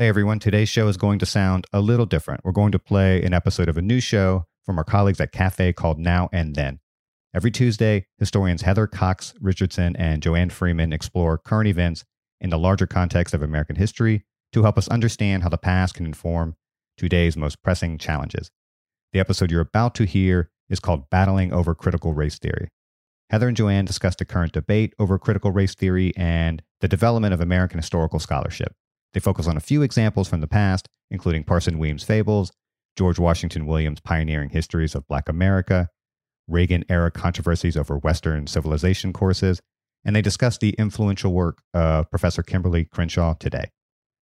Hey everyone, today's show is going to sound a little different. We're going to play an episode of a new show from our colleagues at Cafe called Now and Then. Every Tuesday, historians Heather Cox Richardson and Joanne Freeman explore current events in the larger context of American history to help us understand how the past can inform today's most pressing challenges. The episode you're about to hear is called Battling Over Critical Race Theory. Heather and Joanne discuss the current debate over critical race theory and the development of American historical scholarship. They focus on a few examples from the past, including Parson Weems' fables, George Washington Williams' pioneering histories of Black America, Reagan era controversies over Western civilization courses, and they discuss the influential work of Professor Kimberly Crenshaw today.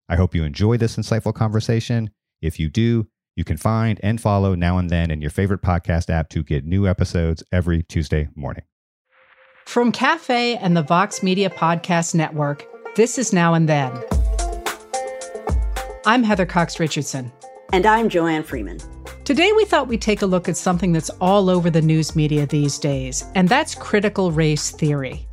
I hope you enjoy this insightful conversation. If you do, you can find and follow Now and Then in your favorite podcast app to get new episodes every Tuesday morning. From Cafe and the Vox Media Podcast Network, this is Now and Then. I'm Heather Cox Richardson. And I'm Joanne Freeman. Today, we thought we'd take a look at something that's all over the news media these days, and that's critical race theory.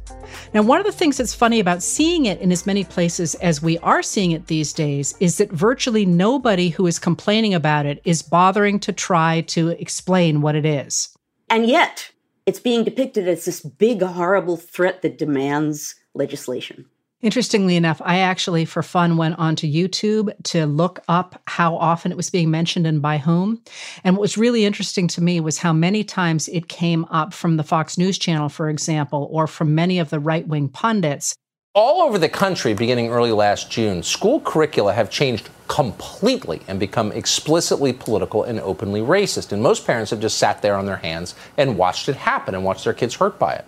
Now, one of the things that's funny about seeing it in as many places as we are seeing it these days is that virtually nobody who is complaining about it is bothering to try to explain what it is. And yet, it's being depicted as this big, horrible threat that demands legislation. Interestingly enough, I actually, for fun, went onto YouTube to look up how often it was being mentioned and by whom. And what was really interesting to me was how many times it came up from the Fox News Channel, for example, or from many of the right wing pundits. All over the country, beginning early last June, school curricula have changed completely and become explicitly political and openly racist. And most parents have just sat there on their hands and watched it happen and watched their kids hurt by it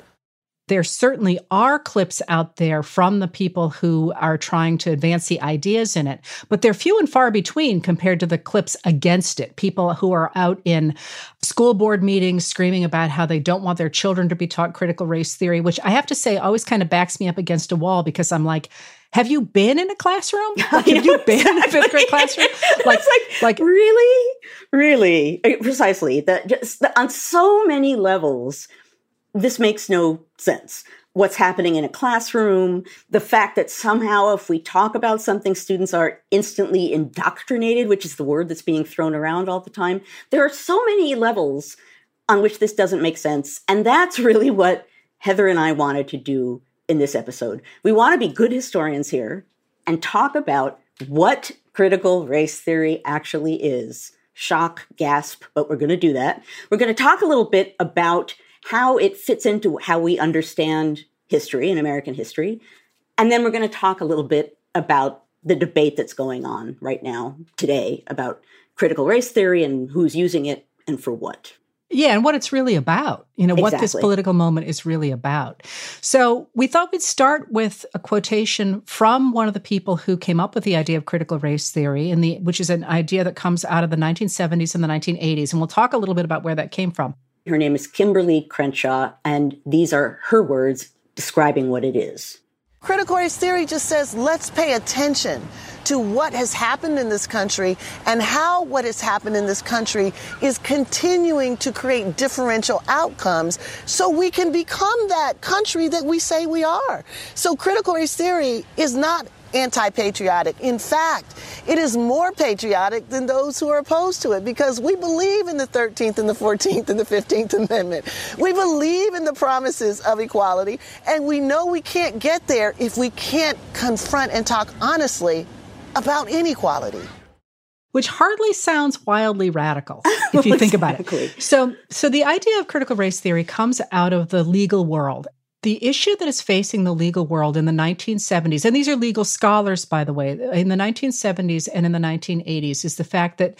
there certainly are clips out there from the people who are trying to advance the ideas in it, but they're few and far between compared to the clips against it. People who are out in school board meetings screaming about how they don't want their children to be taught critical race theory, which I have to say always kind of backs me up against a wall because I'm like, have you been in a classroom? Like, have you been in a fifth grade classroom? Like, like, like, really, really, uh, precisely. That just on so many levels, this makes no sense. What's happening in a classroom, the fact that somehow if we talk about something, students are instantly indoctrinated, which is the word that's being thrown around all the time. There are so many levels on which this doesn't make sense. And that's really what Heather and I wanted to do in this episode. We want to be good historians here and talk about what critical race theory actually is. Shock, gasp, but we're going to do that. We're going to talk a little bit about how it fits into how we understand history and American history. And then we're going to talk a little bit about the debate that's going on right now today about critical race theory and who's using it and for what. Yeah, and what it's really about, you know, exactly. what this political moment is really about. So we thought we'd start with a quotation from one of the people who came up with the idea of critical race theory, and the which is an idea that comes out of the 1970s and the 1980s. And we'll talk a little bit about where that came from. Her name is Kimberly Crenshaw, and these are her words describing what it is. Critical race theory just says let's pay attention to what has happened in this country and how what has happened in this country is continuing to create differential outcomes so we can become that country that we say we are. So critical race theory is not anti patriotic. In fact, it is more patriotic than those who are opposed to it because we believe in the 13th and the 14th and the 15th Amendment. We believe in the promises of equality, and we know we can't get there if we can't confront and talk honestly about inequality which hardly sounds wildly radical if you think about it. So so the idea of critical race theory comes out of the legal world the issue that is facing the legal world in the 1970s, and these are legal scholars, by the way, in the 1970s and in the 1980s, is the fact that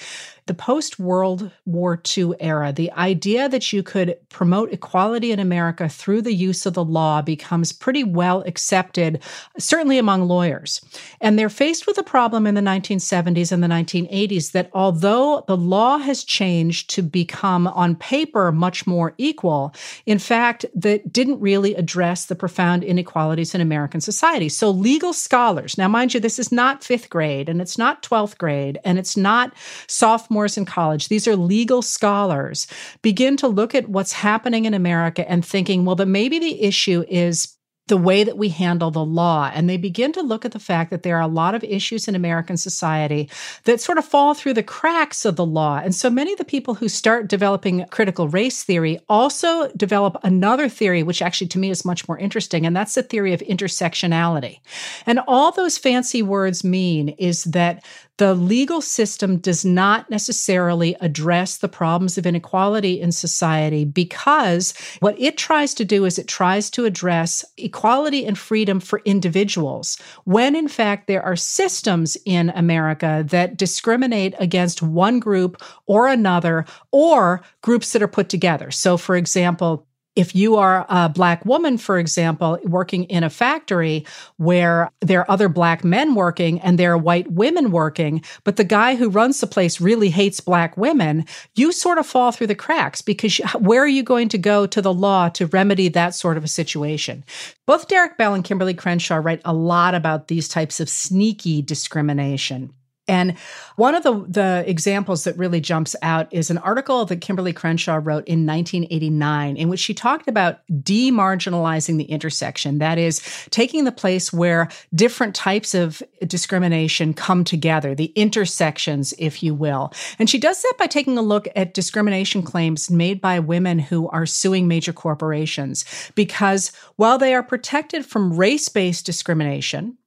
the post World War II era, the idea that you could promote equality in America through the use of the law becomes pretty well accepted, certainly among lawyers. And they're faced with a problem in the 1970s and the 1980s that although the law has changed to become on paper much more equal, in fact, that didn't really address the profound inequalities in American society. So legal scholars, now mind you, this is not fifth grade and it's not 12th grade and it's not sophomore sophomores in college, these are legal scholars, begin to look at what's happening in America and thinking, well, that maybe the issue is the way that we handle the law. And they begin to look at the fact that there are a lot of issues in American society that sort of fall through the cracks of the law. And so many of the people who start developing critical race theory also develop another theory, which actually to me is much more interesting. And that's the theory of intersectionality. And all those fancy words mean is that the legal system does not necessarily address the problems of inequality in society because what it tries to do is it tries to address equality and freedom for individuals, when in fact there are systems in America that discriminate against one group or another, or groups that are put together. So, for example, if you are a black woman, for example, working in a factory where there are other black men working and there are white women working, but the guy who runs the place really hates black women, you sort of fall through the cracks because where are you going to go to the law to remedy that sort of a situation? Both Derek Bell and Kimberly Crenshaw write a lot about these types of sneaky discrimination. And one of the, the examples that really jumps out is an article that Kimberly Crenshaw wrote in 1989, in which she talked about demarginalizing the intersection. That is, taking the place where different types of discrimination come together, the intersections, if you will. And she does that by taking a look at discrimination claims made by women who are suing major corporations. Because while they are protected from race based discrimination,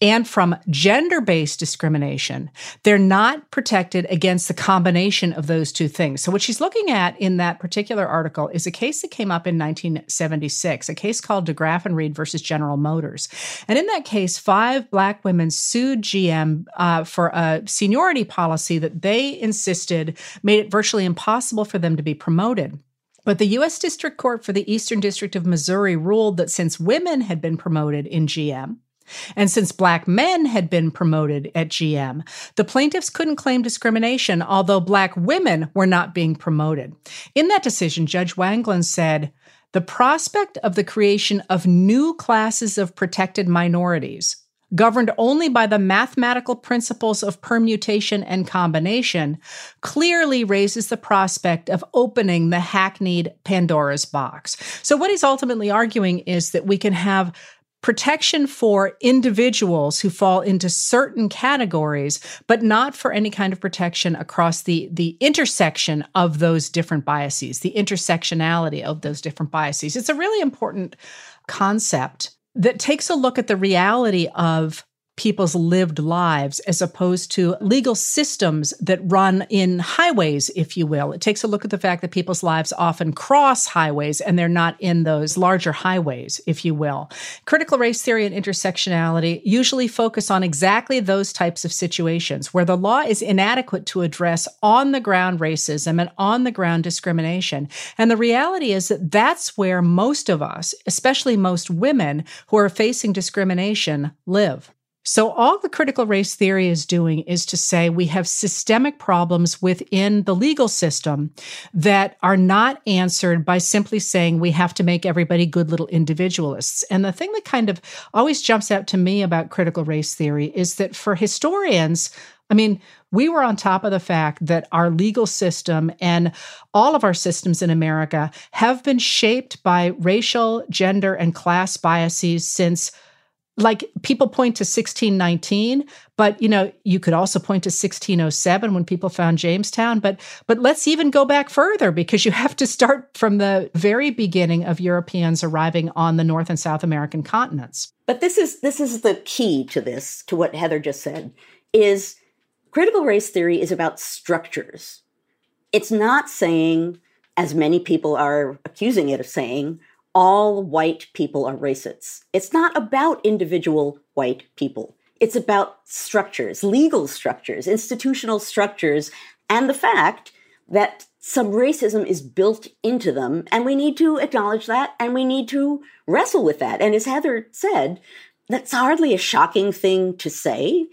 and from gender based discrimination, they're not protected against the combination of those two things. So, what she's looking at in that particular article is a case that came up in 1976, a case called DeGraffenreid versus General Motors. And in that case, five Black women sued GM uh, for a seniority policy that they insisted made it virtually impossible for them to be promoted. But the U.S. District Court for the Eastern District of Missouri ruled that since women had been promoted in GM, and since black men had been promoted at GM, the plaintiffs couldn't claim discrimination, although black women were not being promoted. In that decision, Judge Wangelin said, the prospect of the creation of new classes of protected minorities, governed only by the mathematical principles of permutation and combination, clearly raises the prospect of opening the hackneyed Pandora's box. So, what he's ultimately arguing is that we can have protection for individuals who fall into certain categories, but not for any kind of protection across the, the intersection of those different biases, the intersectionality of those different biases. It's a really important concept that takes a look at the reality of people's lived lives as opposed to legal systems that run in highways, if you will. It takes a look at the fact that people's lives often cross highways and they're not in those larger highways, if you will. Critical race theory and intersectionality usually focus on exactly those types of situations where the law is inadequate to address on the ground racism and on the ground discrimination. And the reality is that that's where most of us, especially most women who are facing discrimination, live. So, all the critical race theory is doing is to say we have systemic problems within the legal system that are not answered by simply saying we have to make everybody good little individualists. And the thing that kind of always jumps out to me about critical race theory is that for historians, I mean, we were on top of the fact that our legal system and all of our systems in America have been shaped by racial, gender, and class biases since like people point to 1619 but you know you could also point to 1607 when people found jamestown but but let's even go back further because you have to start from the very beginning of europeans arriving on the north and south american continents. But this is this is the key to this to what heather just said is critical race theory is about structures. It's not saying as many people are accusing it of saying all white people are racists. It's not about individual white people. It's about structures, legal structures, institutional structures, and the fact that some racism is built into them. And we need to acknowledge that and we need to wrestle with that. And as Heather said, that's hardly a shocking thing to say,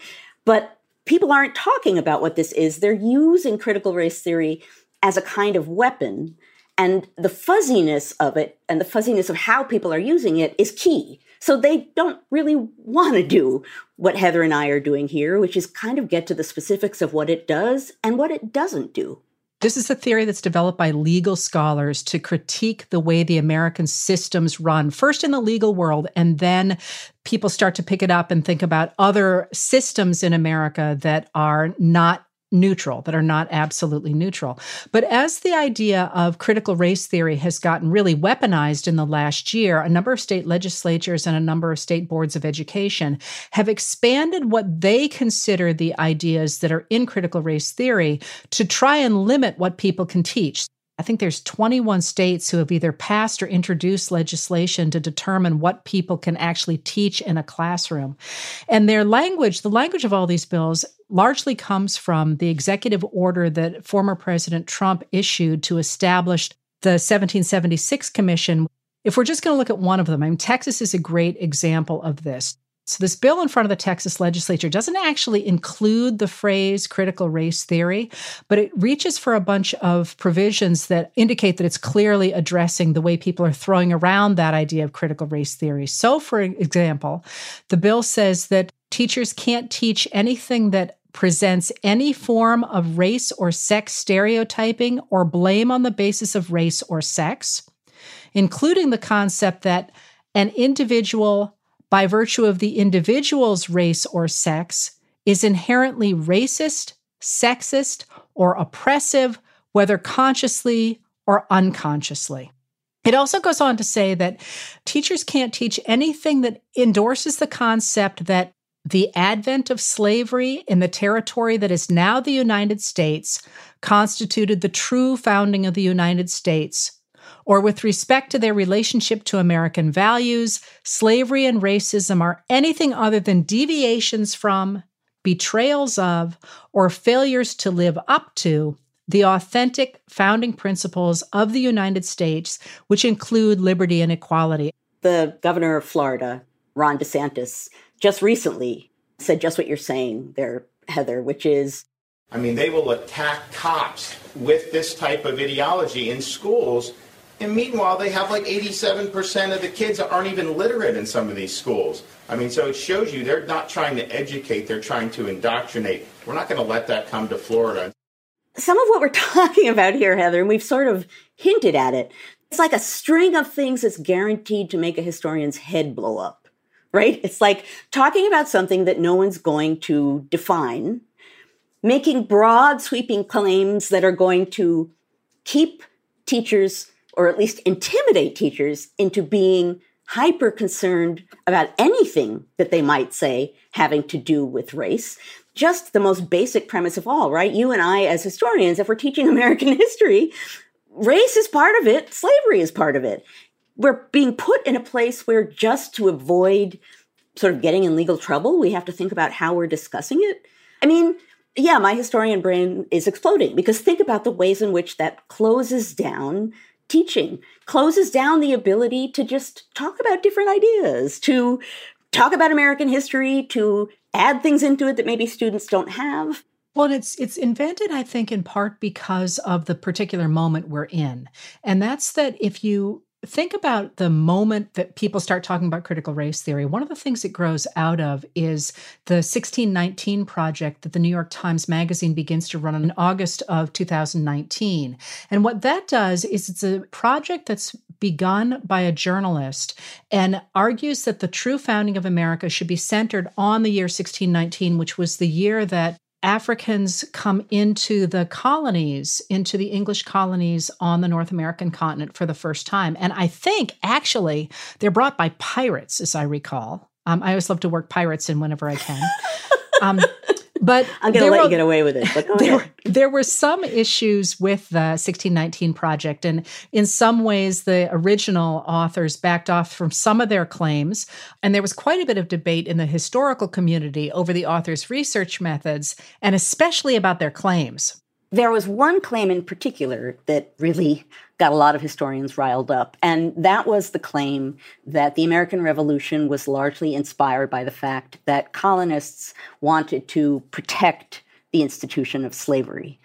but people aren't talking about what this is. They're using critical race theory as a kind of weapon and the fuzziness of it and the fuzziness of how people are using it is key. So they don't really want to do what Heather and I are doing here, which is kind of get to the specifics of what it does and what it doesn't do. This is a theory that's developed by legal scholars to critique the way the American systems run, first in the legal world, and then people start to pick it up and think about other systems in America that are not neutral, that are not absolutely neutral. But as the idea of critical race theory has gotten really weaponized in the last year, a number of state legislatures and a number of state boards of education have expanded what they consider the ideas that are in critical race theory to try and limit what people can teach. I think there's 21 states who have either passed or introduced legislation to determine what people can actually teach in a classroom. And their language, the language of all these bills, largely comes from the executive order that former President Trump issued to establish the 1776 Commission. If we're just going to look at one of them, I mean, Texas is a great example of this. So, this bill in front of the Texas legislature doesn't actually include the phrase critical race theory, but it reaches for a bunch of provisions that indicate that it's clearly addressing the way people are throwing around that idea of critical race theory. So, for example, the bill says that teachers can't teach anything that presents any form of race or sex stereotyping or blame on the basis of race or sex, including the concept that an individual by virtue of the individual's race or sex, is inherently racist, sexist, or oppressive, whether consciously or unconsciously. It also goes on to say that teachers can't teach anything that endorses the concept that the advent of slavery in the territory that is now the United States constituted the true founding of the United States or with respect to their relationship to American values, slavery and racism are anything other than deviations from, betrayals of, or failures to live up to the authentic founding principles of the United States, which include liberty and equality. The governor of Florida, Ron DeSantis, just recently said just what you're saying there, Heather, which is I mean, they will attack cops with this type of ideology in schools and meanwhile, they have like 87% of the kids that aren't even literate in some of these schools. I mean, so it shows you they're not trying to educate, they're trying to indoctrinate. We're not going to let that come to Florida. Some of what we're talking about here, Heather, and we've sort of hinted at it, it's like a string of things that's guaranteed to make a historian's head blow up, right? It's like talking about something that no one's going to define, making broad, sweeping claims that are going to keep teachers or at least intimidate teachers into being hyper concerned about anything that they might say having to do with race. Just the most basic premise of all, right? You and I, as historians, if we're teaching American history, race is part of it, slavery is part of it. We're being put in a place where just to avoid sort of getting in legal trouble, we have to think about how we're discussing it. I mean, yeah, my historian brain is exploding because think about the ways in which that closes down teaching closes down the ability to just talk about different ideas, to talk about American history, to add things into it that maybe students don't have. Well, it's it's invented, I think, in part because of the particular moment we're in, and that's that if you think about the moment that people start talking about critical race theory, one of the things it grows out of is the 1619 project that the New York Times Magazine begins to run in August of 2019. And what that does is it's a project that's begun by a journalist and argues that the true founding of America should be centered on the year 1619, which was the year that Africans come into the colonies, into the English colonies on the North American continent for the first time. And I think actually they're brought by pirates, as I recall. Um, I always love to work pirates in whenever I can. Um, but I'm going to let were, you get away with it. there, there, were some issues with the 1619 project, and in some ways, the original authors backed off from some of their claims. And there was quite a bit of debate in the historical community over the authors' research methods, and especially about their claims. There was one claim in particular that really got a lot of historians riled up, and that was the claim that the American Revolution was largely inspired by the fact that colonists wanted to protect the institution of slavery.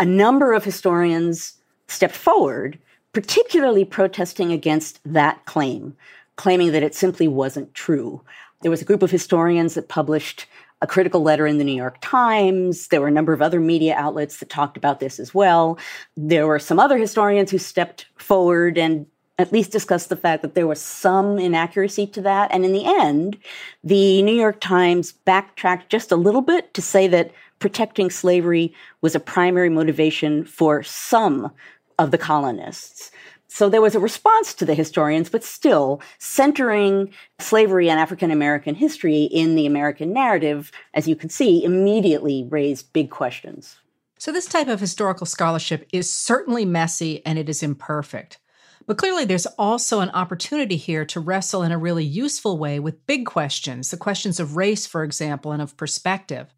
A number of historians stepped forward, particularly protesting against that claim, claiming that it simply wasn't true. There was a group of historians that published a critical letter in the New York Times. There were a number of other media outlets that talked about this as well. There were some other historians who stepped forward and at least discussed the fact that there was some inaccuracy to that. And in the end, the New York Times backtracked just a little bit to say that protecting slavery was a primary motivation for some of the colonists. So there was a response to the historians, but still centering slavery and African American history in the American narrative, as you can see, immediately raised big questions. So this type of historical scholarship is certainly messy and it is imperfect. But clearly, there's also an opportunity here to wrestle in a really useful way with big questions, the questions of race, for example, and of perspective.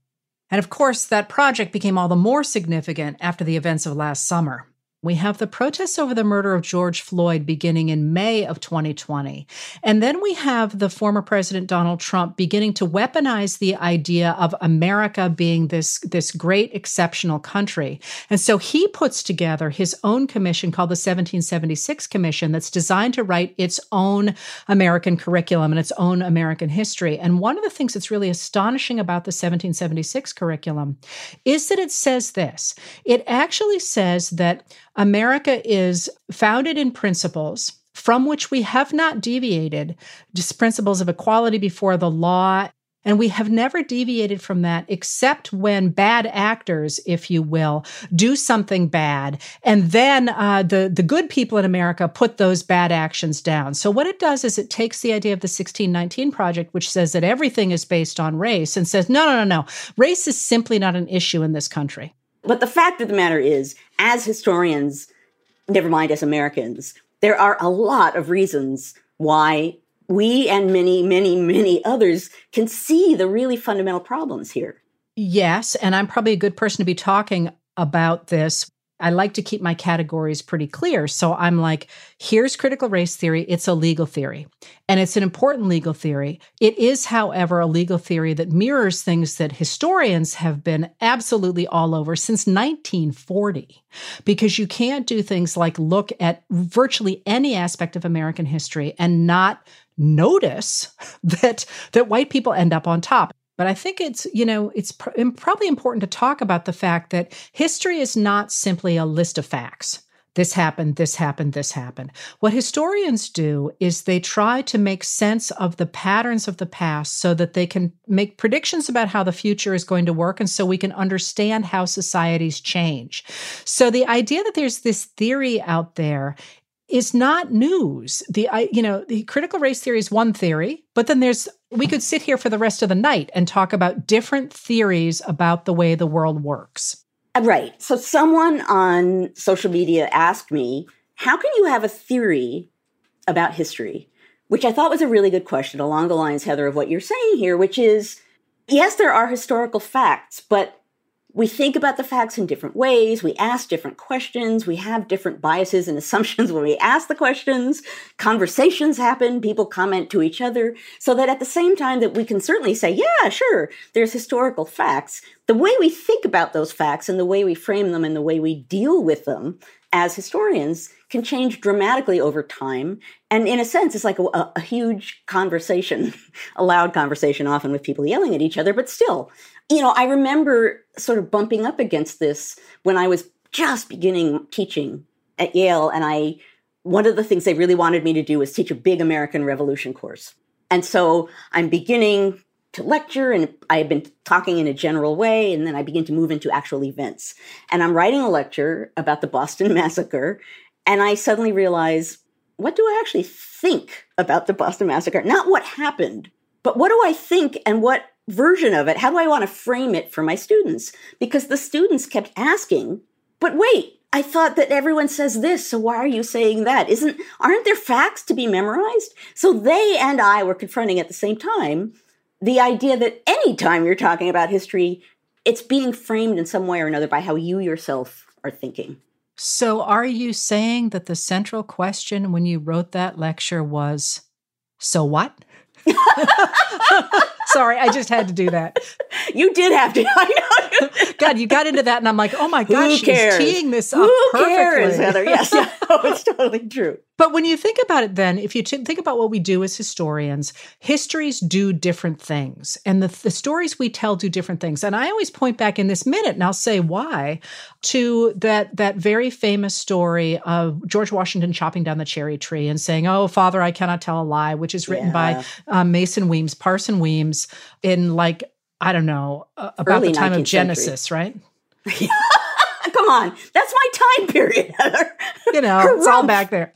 And of course, that project became all the more significant after the events of last summer. We have the protests over the murder of George Floyd beginning in May of 2020. And then we have the former President Donald Trump beginning to weaponize the idea of America being this, this great exceptional country. And so he puts together his own commission called the 1776 Commission that's designed to write its own American curriculum and its own American history. And one of the things that's really astonishing about the 1776 curriculum is that it says this. It actually says that America is founded in principles from which we have not deviated, just principles of equality before the law. And we have never deviated from that except when bad actors, if you will, do something bad. And then uh, the, the good people in America put those bad actions down. So, what it does is it takes the idea of the 1619 Project, which says that everything is based on race, and says, no, no, no, no. Race is simply not an issue in this country. But the fact of the matter is, as historians, never mind as Americans, there are a lot of reasons why we and many, many, many others can see the really fundamental problems here. Yes. And I'm probably a good person to be talking about this I like to keep my categories pretty clear. So I'm like, here's critical race theory. It's a legal theory and it's an important legal theory. It is, however, a legal theory that mirrors things that historians have been absolutely all over since 1940, because you can't do things like look at virtually any aspect of American history and not notice that that white people end up on top. But I think it's, you know, it's pr- probably important to talk about the fact that history is not simply a list of facts. This happened, this happened, this happened. What historians do is they try to make sense of the patterns of the past so that they can make predictions about how the future is going to work and so we can understand how societies change. So the idea that there's this theory out there is not news. The you know, the critical race theory is one theory, but then there's we could sit here for the rest of the night and talk about different theories about the way the world works. Uh, right. So someone on social media asked me, "How can you have a theory about history?" Which I thought was a really good question along the lines Heather of what you're saying here, which is yes, there are historical facts, but we think about the facts in different ways. We ask different questions. We have different biases and assumptions when we ask the questions. Conversations happen. People comment to each other. So that at the same time that we can certainly say, yeah, sure, there's historical facts, the way we think about those facts and the way we frame them and the way we deal with them as historians can change dramatically over time. And in a sense, it's like a, a, huge conversation, a loud conversation, often with people yelling at each other, but still, you know, I remember sort of bumping up against this when I was just beginning teaching at Yale. And I, one of the things they really wanted me to do was teach a big American Revolution course. And so I'm beginning to lecture and I had been talking in a general way. And then I begin to move into actual events. And I'm writing a lecture about the Boston Massacre. And I suddenly realize, what do I actually think about the Boston Massacre? Not what happened, but what do I think and what version of it? How do I want to frame it for my students? Because the students kept asking, but wait, I thought that everyone says this, so why are you saying that? Isn't aren't there facts to be memorized? So they and I were confronting at the same time the idea that anytime you're talking about history, it's being framed in some way or another by how you yourself are thinking. So are you saying that the central question when you wrote that lecture was so what? Sorry, I just had to do that. You did have to. I know. God, you got into that, and I'm like, oh my God, she's teeing this Who up perfectly. cares, Heather? Yes, yeah, oh, it's totally true. But when you think about it, then, if you think about what we do as historians, histories do different things. And the, the stories we tell do different things. And I always point back in this minute, and I'll say why, to that, that very famous story of George Washington chopping down the cherry tree and saying, Oh, Father, I cannot tell a lie, which is written yeah. by um, Mason Weems, Parson Weems, in like, I don't know, uh, about Early the time of Genesis, century. right? Come on. That's my time period, Heather. You know, it's all back there.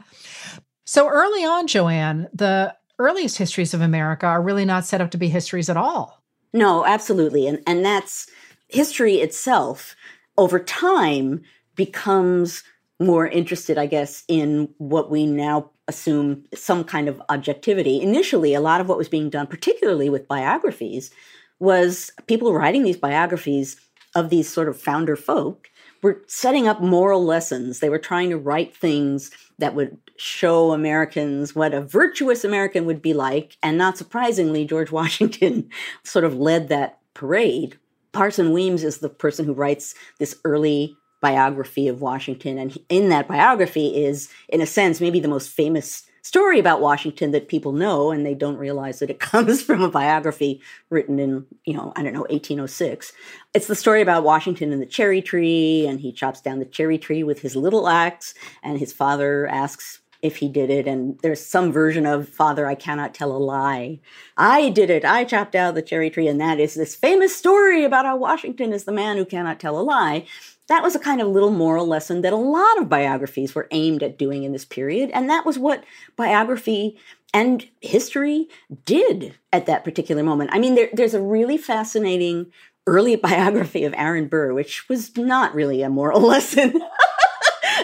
So early on, Joanne, the earliest histories of America are really not set up to be histories at all. No, absolutely. And and that's history itself over time becomes more interested, I guess, in what we now assume some kind of objectivity. Initially, a lot of what was being done, particularly with biographies, was people writing these biographies of these sort of founder folk were setting up moral lessons. They were trying to write things that would show Americans what a virtuous American would be like. And not surprisingly, George Washington sort of led that parade. Parson Weems is the person who writes this early biography of Washington. And in that biography is, in a sense, maybe the most famous story about Washington that people know and they don't realize that it comes from a biography written in, you know, I don't know, 1806. It's the story about Washington and the cherry tree, and he chops down the cherry tree with his little axe, and his father asks if he did it. And there's some version of Father, I cannot tell a lie. I did it. I chopped down the cherry tree. And that is this famous story about how Washington is the man who cannot tell a lie that was a kind of little moral lesson that a lot of biographies were aimed at doing in this period. And that was what biography and history did at that particular moment. I mean, there, there's a really fascinating early biography of Aaron Burr, which was not really a moral lesson,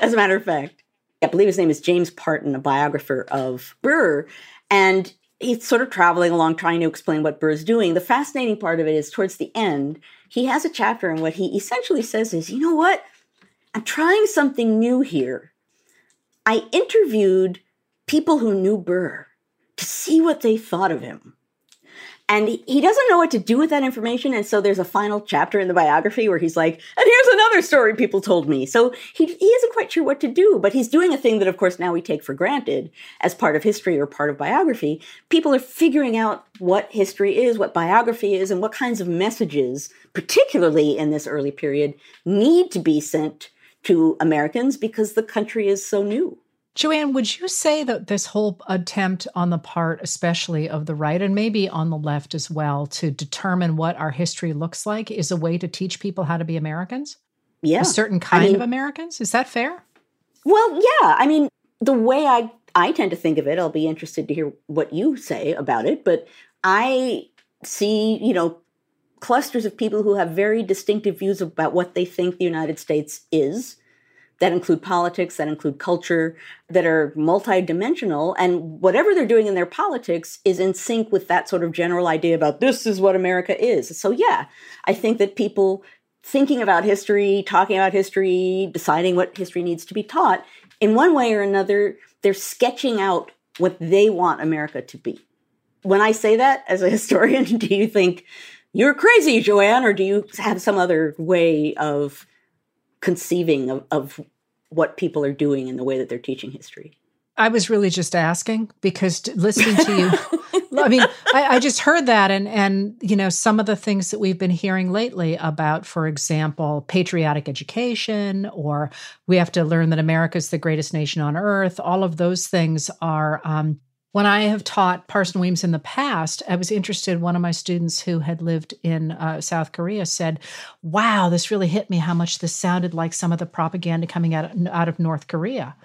as a matter of fact. I believe his name is James Parton, a biographer of Burr. And he's sort of traveling along trying to explain what Burr's doing. The fascinating part of it is towards the end, he has a chapter and what he essentially says is, you know what? I'm trying something new here. I interviewed people who knew Burr to see what they thought of him. And he doesn't know what to do with that information. And so there's a final chapter in the biography where he's like, and here's another story people told me. So he, he isn't quite sure what to do, but he's doing a thing that, of course, now we take for granted as part of history or part of biography. People are figuring out what history is, what biography is, and what kinds of messages, particularly in this early period, need to be sent to Americans because the country is so new. Joanne, would you say that this whole attempt on the part, especially of the right and maybe on the left as well, to determine what our history looks like is a way to teach people how to be Americans? Yeah. A certain kind I mean, of Americans? Is that fair? Well, yeah. I mean, the way I, I tend to think of it, I'll be interested to hear what you say about it, but I see, you know, clusters of people who have very distinctive views about what they think the United States is that include politics, that include culture, that are multidimensional. And whatever they're doing in their politics is in sync with that sort of general idea about this is what America is. So, yeah, I think that people thinking about history, talking about history, deciding what history needs to be taught, in one way or another, they're sketching out what they want America to be. When I say that as a historian, do you think you're crazy, Joanne, or do you have some other way of conceiving of, of what people are doing in the way that they're teaching history. I was really just asking because listening to you, I mean, I, I, just heard that, and and you know some of the things that we've been hearing lately about, for example, patriotic education, or we have to learn that America is the greatest nation on earth. All of those things are um, when I have taught Parson Weems in the past, I was interested. One of my students who had lived in uh, South Korea said, "Wow, this really hit me. How much this sounded like some of the propaganda coming out out of North Korea."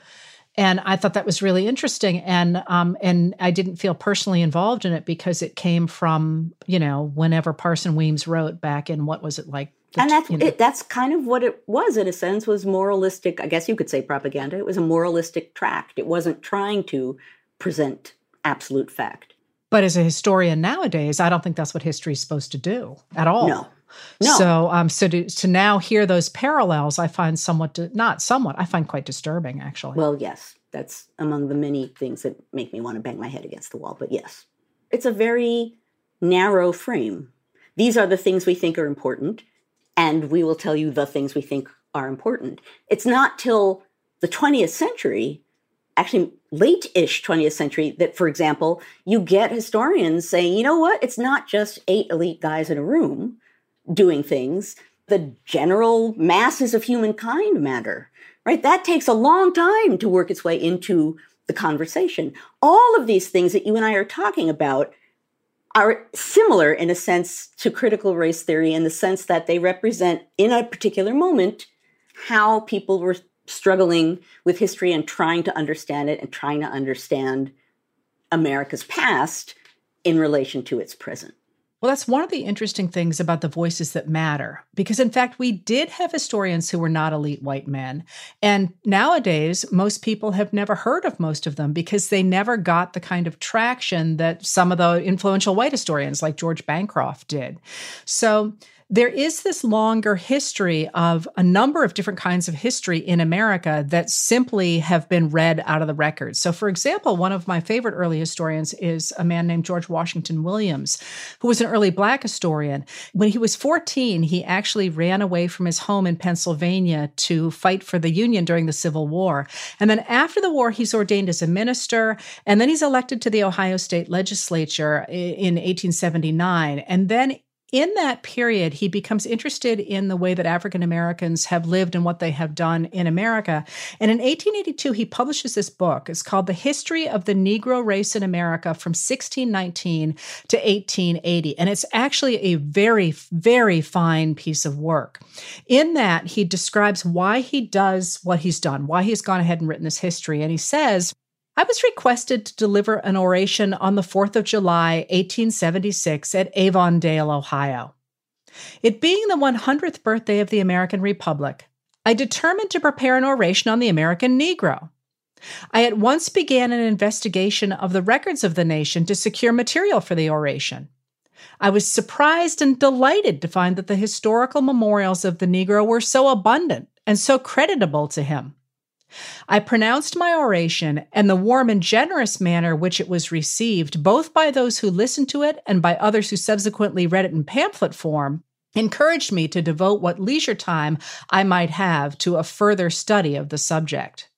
And I thought that was really interesting, and um, and I didn't feel personally involved in it because it came from you know whenever Parson Weems wrote back in what was it like and that's you know. it, that's kind of what it was in a sense was moralistic i guess you could say propaganda it was a moralistic tract it wasn't trying to present absolute fact. But as a historian nowadays, I don't think that's what history is supposed to do at all. No. No. So, um, so to, to now hear those parallels, I find somewhat, not somewhat, I find quite disturbing, actually. Well, yes, that's among the many things that make me want to bang my head against the wall. But yes, it's a very narrow frame. These are the things we think are important. and we will tell you the things we think are important. It's not till the 20th century, actually late ish 20th century, that, for example, you get historians saying, you know what, it's not just eight elite guys in a room doing things. The general masses of humankind matter, right? That takes a long time to work its way into the conversation. All of these things that you and I are talking about are similar in a sense to critical race theory in the sense that they represent, in a particular moment, how people were struggling with history and trying to understand it and trying to understand America's past in relation to its present. Well, that's one of the interesting things about the voices that matter, because in fact, we did have historians who were not elite white men. And nowadays, most people have never heard of most of them because they never got the kind of traction that some of the influential white historians like George Bancroft did. So, there is this longer history of a number of different kinds of history in America that simply have been read out of the records. So, for example, one of my favorite early historians is a man named George Washington Williams, who was an early black historian. When he was 14, he actually ran away from his home in Pennsylvania to fight for the Union during the Civil War. And then after the war, he's ordained as a minister, and then he's elected to the Ohio State Legislature in 1879. And then in that period, he becomes interested in the way that African Americans have lived and what they have done in America. And in 1882, he publishes this book. It's called The History of the Negro Race in America from 1619 to 1880. And it's actually a very, very fine piece of work. In that, he describes why he does what he's done, why he's gone ahead and written this history. And he says, I was requested to deliver an oration on the 4th of July, 1876, at Avondale, Ohio. It being the 100th birthday of the American Republic, I determined to prepare an oration on the American Negro. I at once began an investigation of the records of the nation to secure material for the oration. I was surprised and delighted to find that the historical memorials of the Negro were so abundant and so creditable to him. I pronounced my oration, and the warm and generous manner which it was received, both by those who listened to it and by others who subsequently read it in pamphlet form, encouraged me to devote what leisure time I might have to a further study of the subject.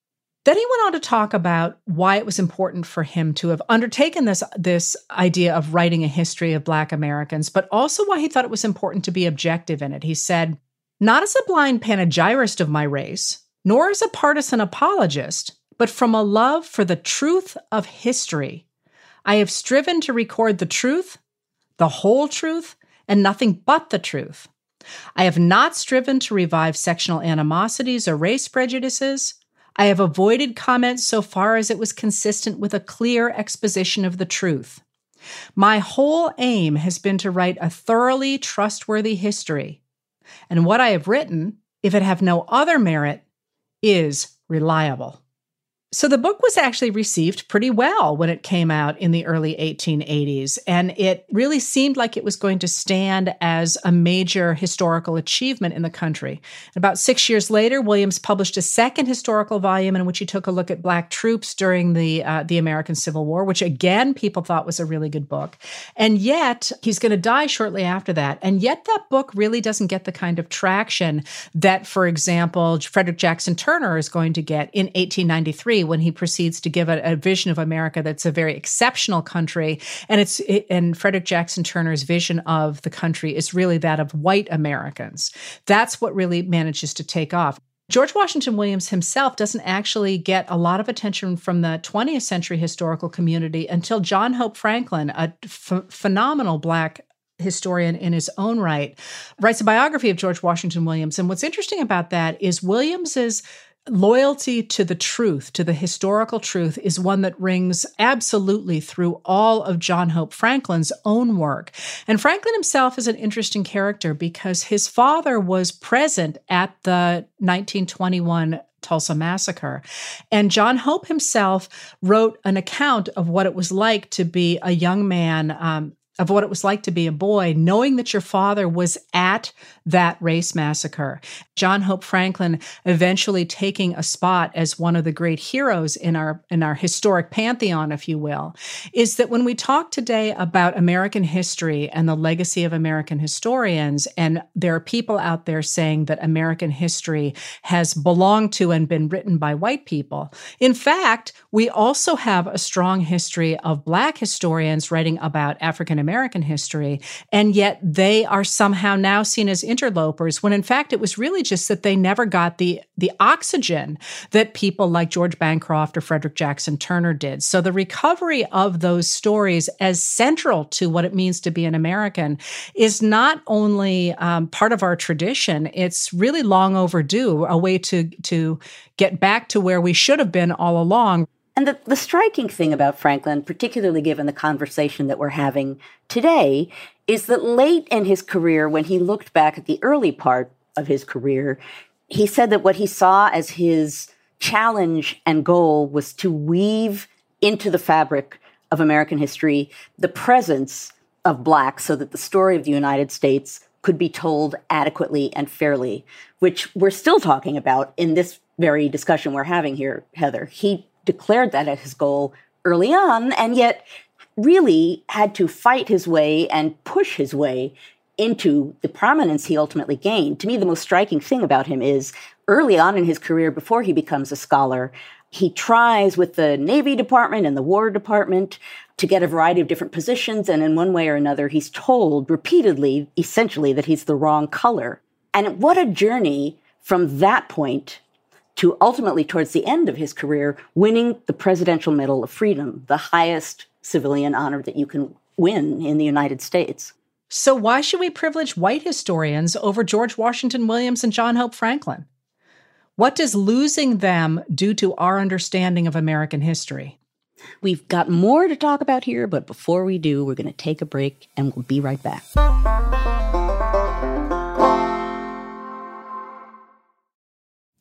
Then he went on to talk about why it was important for him to have undertaken this, this idea of writing a history of Black Americans, but also why he thought it was important to be objective in it. He said, Not as a blind panegyrist of my race, nor as a partisan apologist, but from a love for the truth of history. I have striven to record the truth, the whole truth, and nothing but the truth. I have not striven to revive sectional animosities or race prejudices. I have avoided comments so far as it was consistent with a clear exposition of the truth. My whole aim has been to write a thoroughly trustworthy history. And what I have written, if it have no other merit, is reliable. So the book was actually received pretty well when it came out in the early 1880s, and it really seemed like it was going to stand as a major historical achievement in the country. About six years later, Williams published a second historical volume in which he took a look at Black troops during the uh, the American Civil War, which again people thought was a really good book. And yet he's going to die shortly after that, and yet that book really doesn't get the kind of traction that, for example, Frederick Jackson Turner is going to get in 1893 when he proceeds to give a, a, vision of America that's a very exceptional country, and it's it, and Frederick Jackson Turner's vision of the country is really that of white Americans. That's what really manages to take off. George Washington Williams himself doesn't actually get a lot of attention from the 20th century historical community until John Hope Franklin, a phenomenal black historian in his own right, writes a biography of George Washington Williams. And what's interesting about that is Williams's loyalty to the truth, to the historical truth, is one that rings absolutely through all of John Hope Franklin's own work. And Franklin himself is an interesting character because his father was present at the 1921 Tulsa massacre. And John Hope himself wrote an account of what it was like to be a young man um, of what it was like to be a boy, knowing that your father was at that race massacre. John Hope Franklin eventually taking a spot as one of the great heroes in our in our historic pantheon, if you will, is that when we talk today about American history and the legacy of American historians, and there are people out there saying that American history has belonged to and been written by white people. In fact, we also have a strong history of black historians writing about African American history, and yet they are somehow now seen as interlopers when in fact it was really just that they never got the, the oxygen that people like George Bancroft or Frederick Jackson Turner did. So the recovery of those stories as central to what it means to be an American is not only um, part of our tradition, it's really long overdue, a way to, to get back to where we should have been all along. And the, the striking thing about Franklin, particularly given the conversation that we're having today, is that late in his career, when he looked back at the early part of his career, he said that what he saw as his challenge and goal was to weave into the fabric of American history the presence of blacks so that the story of the United States could be told adequately and fairly, which we're still talking about in this very discussion we're having here, Heather. He declared that as his goal early on, and yet really had to fight his way and push his way into the prominence he ultimately gained. To me, the most striking thing about him is early on in his career, before he becomes a scholar, he tries with the Navy Department and the War Department to get a variety of different positions. And in one way or another, he's told repeatedly, essentially, that he's the wrong color. And what a journey from that point to ultimately, towards the end of his career, winning the Presidential Medal of Freedom, the highest civilian honor that you can win in the United States. So, why should we privilege white historians over George Washington Williams and John Hope Franklin? What does losing them do to our understanding of American history? We've got more to talk about here, but before we do, we're going to take a break and we'll be right back.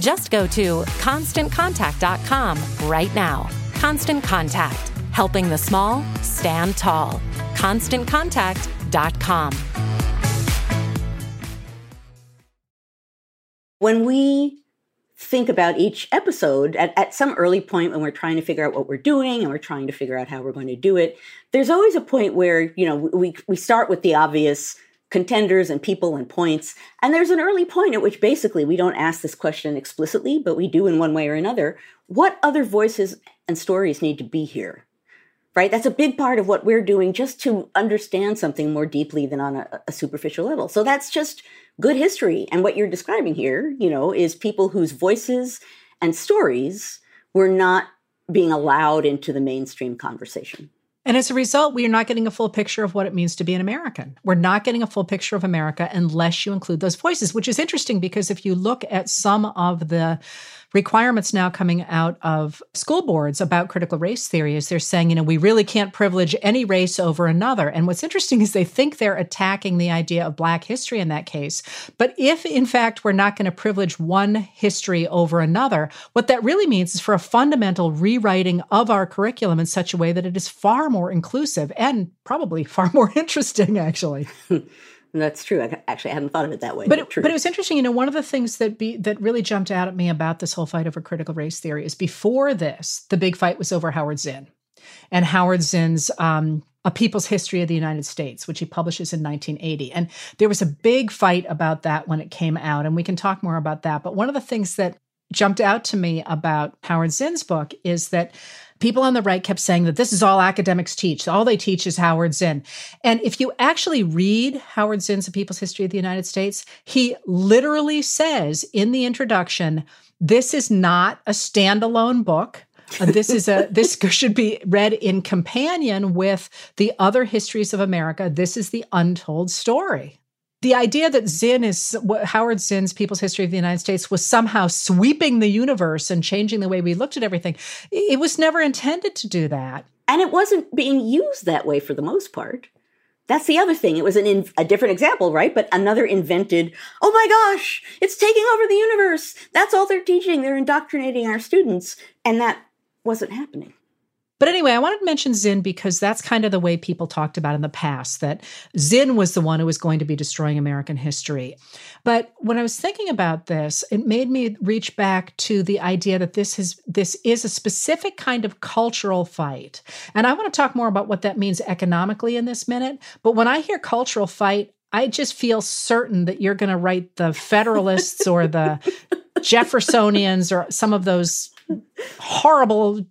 Just go to constantcontact.com right now. Constant Contact, helping the small stand tall. ConstantContact.com. When we think about each episode at, at some early point when we're trying to figure out what we're doing and we're trying to figure out how we're going to do it, there's always a point where, you know, we, we start with the obvious contenders and people and points. And there's an early point at which basically we don't ask this question explicitly, but we do in one way or another. What other voices and stories need to be here? Right? That's a big part of what we're doing just to understand something more deeply than on a, a superficial level. So that's just good history. And what you're describing here, you know, is people whose voices and stories were not being allowed into the mainstream conversation. And as a result, we are not getting a full picture of what it means to be an American. We're not getting a full picture of America unless you include those voices, which is interesting because if you look at some of the requirements now coming out of school boards about critical race theory is they're saying, you know, we really can't privilege any race over another. And what's interesting is they think they're attacking the idea of black history in that case. But if in fact we're not going to privilege one history over another, what that really means is for a fundamental rewriting of our curriculum in such a way that it is far more inclusive and probably far more interesting, actually. That's true. I actually hadn't thought of it that way. But, but, it, but it was interesting. You know, one of the things that be that really jumped out at me about this whole fight over critical race theory is before this, the big fight was over Howard Zinn, and Howard Zinn's um, "A People's History of the United States," which he publishes in 1980. And there was a big fight about that when it came out, and we can talk more about that. But one of the things that jumped out to me about Howard Zinn's book is that people on the right kept saying that this is all academics teach. All they teach is Howard Zinn. And if you actually read Howard Zinn's A People's History of the United States, he literally says in the introduction, this is not a standalone book. Uh, this is a this should be read in companion with the other histories of America. This is the untold story the idea that Zinn is Howard Zinn's People's History of the United States was somehow sweeping the universe and changing the way we looked at everything, it was never intended to do that. And it wasn't being used that way for the most part. That's the other thing. It was an in, a different example, right? But another invented, oh my gosh, it's taking over the universe. That's all they're teaching. They're indoctrinating our students. And that wasn't happening. But anyway, I wanted to mention Zinn because that's kind of the way people talked about in the past that Zinn was the one who was going to be destroying American history. But when I was thinking about this, it made me reach back to the idea that this is this is a specific kind of cultural fight. And I want to talk more about what that means economically in this minute, but when I hear cultural fight, I just feel certain that you're going to write the Federalists or the Jeffersonians or some of those horrible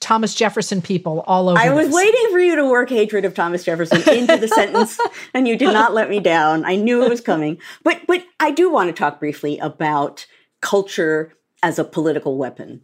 Thomas Jefferson people all over. I was this. waiting for you to work hatred of Thomas Jefferson into the sentence, and you did not let me down. I knew it was coming, but but I do want to talk briefly about culture as a political weapon.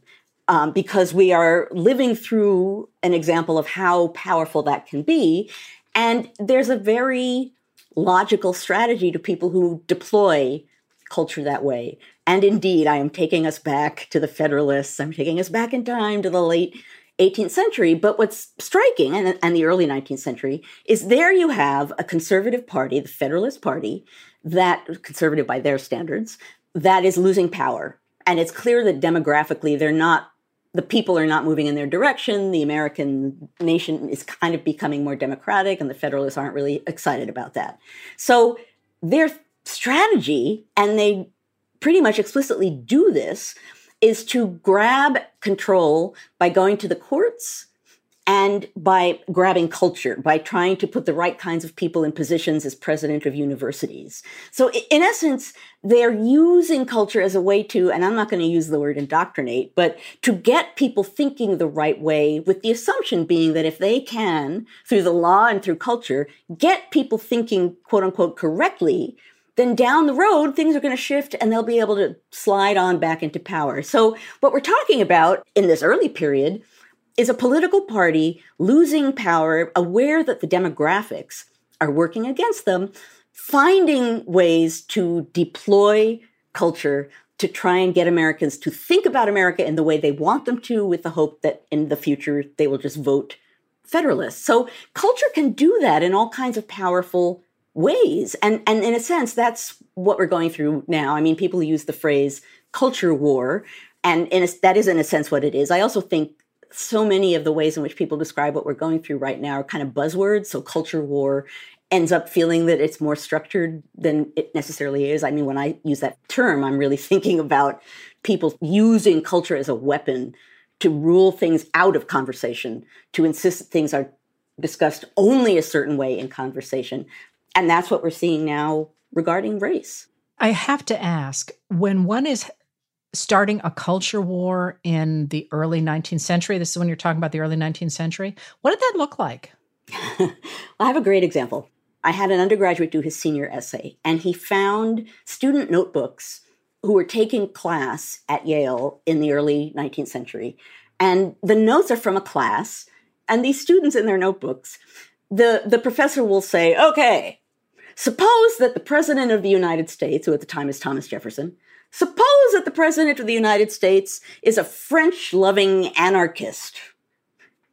Um, because we are living through an example of how powerful that can be. And there's a very logical strategy to people who deploy culture that way. And indeed, I am taking us back to the Federalists. I'm taking us back in time to the late 18th century. But what's striking, and, and the early 19th century, is there you have a conservative party, the Federalist Party, that, conservative by their standards, that is losing power. And it's clear that demographically they're not, the people are not moving in their direction. The American nation is kind of becoming more democratic, and the Federalists aren't really excited about that. So their strategy, and they pretty much explicitly do this is to grab control by going to the courts and by grabbing culture, by trying to put the right kinds of people in positions as president of universities. So, in essence, they're using culture as a way to, and I'm not going to use the word indoctrinate, but to get people thinking the right way, with the assumption being that if they can, through the law and through culture, get people thinking quote unquote correctly, then down the road, things are going to shift and they'll be able to slide on back into power. So, what we're talking about in this early period is a political party losing power, aware that the demographics are working against them, finding ways to deploy culture to try and get Americans to think about America in the way they want them to, with the hope that in the future they will just vote Federalists. So, culture can do that in all kinds of powerful ways. And, and in a sense, that's what we're going through now. I mean, people use the phrase culture war, and in a, that is, in a sense, what it is. I also think so many of the ways in which people describe what we're going through right now are kind of buzzwords. So, culture war ends up feeling that it's more structured than it necessarily is. I mean, when I use that term, I'm really thinking about people using culture as a weapon to rule things out of conversation, to insist that things are discussed only a certain way in conversation. And that's what we're seeing now regarding race. I have to ask when one is starting a culture war in the early 19th century, this is when you're talking about the early 19th century, what did that look like? I have a great example. I had an undergraduate do his senior essay, and he found student notebooks who were taking class at Yale in the early 19th century. And the notes are from a class, and these students in their notebooks, the, the professor will say, okay, Suppose that the President of the United States, who at the time is Thomas Jefferson, suppose that the President of the United States is a French loving anarchist.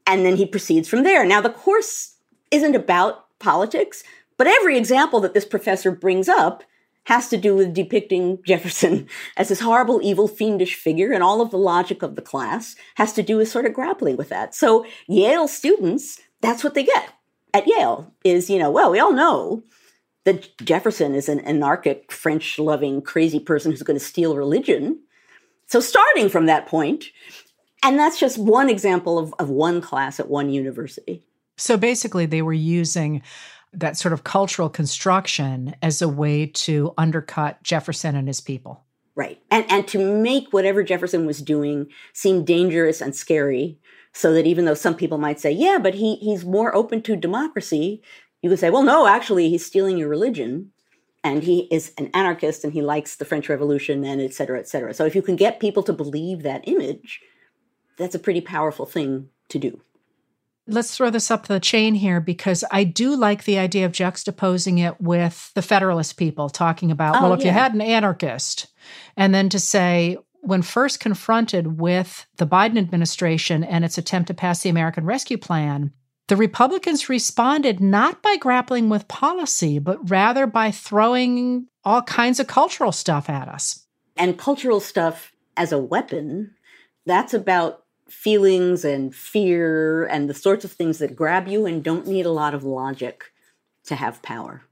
And then he proceeds from there. Now, the course isn't about politics, but every example that this professor brings up has to do with depicting Jefferson as this horrible, evil, fiendish figure, and all of the logic of the class has to do with sort of grappling with that. So Yale students, that's what they get at Yale is, you know, well, we all know that Jefferson is an anarchic, French loving, crazy person who's going to steal religion. So, starting from that point, and that's just one example of, of one class at one university. So, basically, they were using that sort of cultural construction as a way to undercut Jefferson and his people. Right. And and to make whatever Jefferson was doing seem dangerous and scary, so that even though some people might say, yeah, but he he's more open to democracy, you could say, well, no, actually he's stealing your religion. And he is an anarchist and he likes the French Revolution and et cetera, et cetera. So if you can get people to believe that image, that's a pretty powerful thing to do. Let's throw this up the chain here because I do like the idea of juxtaposing it with the Federalist people talking about, oh, well, if yeah. you had an anarchist, and then to say, when first confronted with the Biden administration and its attempt to pass the American Rescue Plan, the Republicans responded not by grappling with policy, but rather by throwing all kinds of cultural stuff at us. And cultural stuff as a weapon, that's about feelings and fear and the sorts of things that grab you and don't need a lot of logic to have power.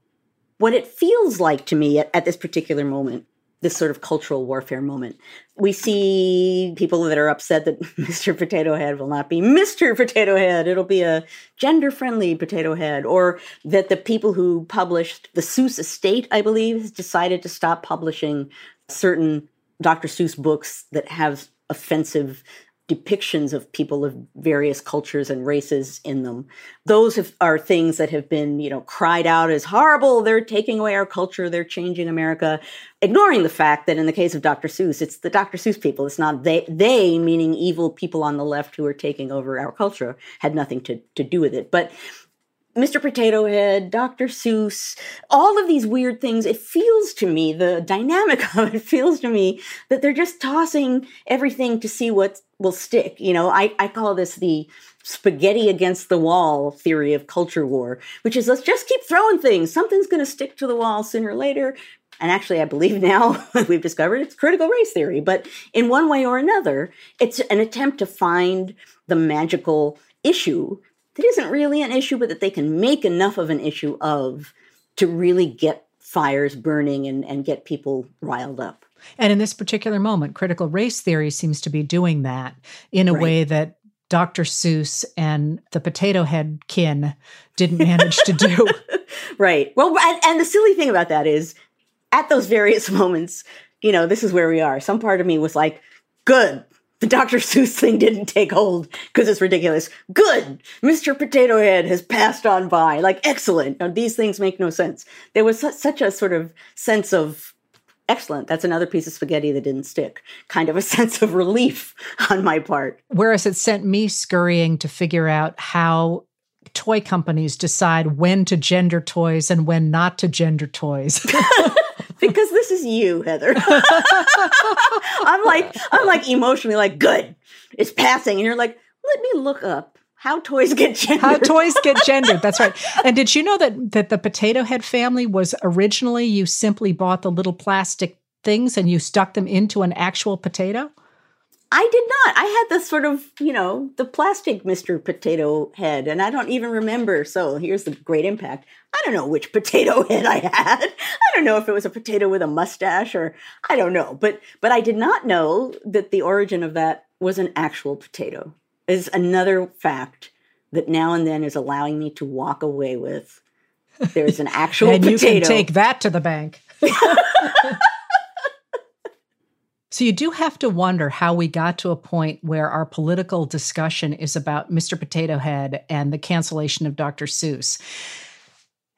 What it feels like to me at, at this particular moment this sort of cultural warfare moment. We see people that are upset that Mr. Potato Head will not be Mr. Potato Head. It'll be a gender friendly potato head. Or that the people who published the Seuss estate, I believe, has decided to stop publishing certain Dr. Seuss books that have offensive depictions of people of various cultures and races in them. Those have, are things that have been, you know, cried out as horrible. They're taking away our culture. They're changing America, ignoring the fact that in the case of Dr. Seuss, it's the Dr. Seuss people. It's not they, they meaning evil people on the left who are taking over our culture had nothing to, to do with it. But Mr. Potato Head, Dr. Seuss, all of these weird things, it feels to me, the dynamic of it feels to me that they're just tossing everything to see what will stick. You know, I, I call this the spaghetti against the wall theory of culture war, which is let's just keep throwing things. Something's going to stick to the wall sooner or later. And actually, I believe now we've discovered it's critical race theory. But in one way or another, it's an attempt to find the magical issue that isn't really an issue, but that they can make enough of an issue of to really get fires burning and, and get people riled up. And in this particular moment, critical race theory seems to be doing that in a right. way that Dr. Seuss and the potato head kin didn't manage to do. right. Well, and, and the silly thing about that is at those various moments, you know, this is where we are. Some part of me was like, good, the Dr. Seuss thing didn't take hold because it's ridiculous. Good. Mr. Potato Head has passed on by. Like, excellent. Now, these things make no sense. There was su- such a sort of sense of excellent. That's another piece of spaghetti that didn't stick. Kind of a sense of relief on my part. Whereas it sent me scurrying to figure out how toy companies decide when to gender toys and when not to gender toys. because this is you, Heather. I'm like, I'm like emotionally like, good, it's passing, and you're like, let me look up how toys get gendered. How toys get gendered. That's right. And did you know that that the potato head family was originally you simply bought the little plastic things and you stuck them into an actual potato? I did not. I had the sort of, you know, the plastic Mr. Potato Head, and I don't even remember. So here's the great impact. I don't know which potato head I had. I don't know if it was a potato with a mustache or I don't know. But but I did not know that the origin of that was an actual potato. Is another fact that now and then is allowing me to walk away with. There's an actual and potato. you can take that to the bank. So you do have to wonder how we got to a point where our political discussion is about Mr. Potato Head and the cancellation of Dr. Seuss.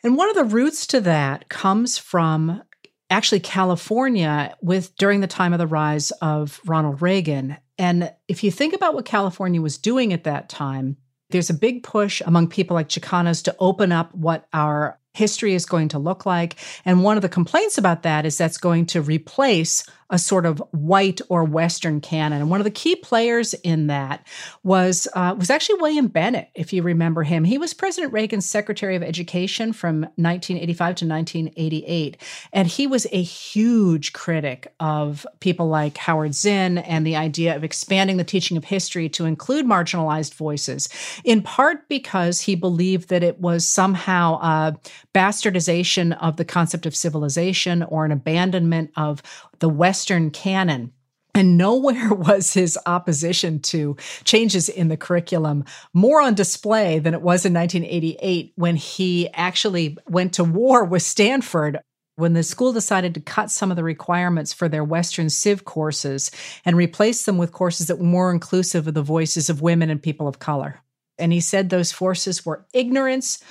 And one of the roots to that comes from actually California with during the time of the rise of Ronald Reagan. And if you think about what California was doing at that time, there's a big push among people like Chicanos to open up what our history is going to look like. And one of the complaints about that is that's going to replace a sort of white or Western canon. And one of the key players in that was uh, was actually William Bennett, if you remember him. He was President Reagan's Secretary of Education from 1985 to 1988, and he was a huge critic of people like Howard Zinn and the idea of expanding the teaching of history to include marginalized voices. In part because he believed that it was somehow a bastardization of the concept of civilization or an abandonment of the Western canon. And nowhere was his opposition to changes in the curriculum more on display than it was in 1988 when he actually went to war with Stanford when the school decided to cut some of the requirements for their Western Civ courses and replace them with courses that were more inclusive of the voices of women and people of color. And he said those forces were ignorance,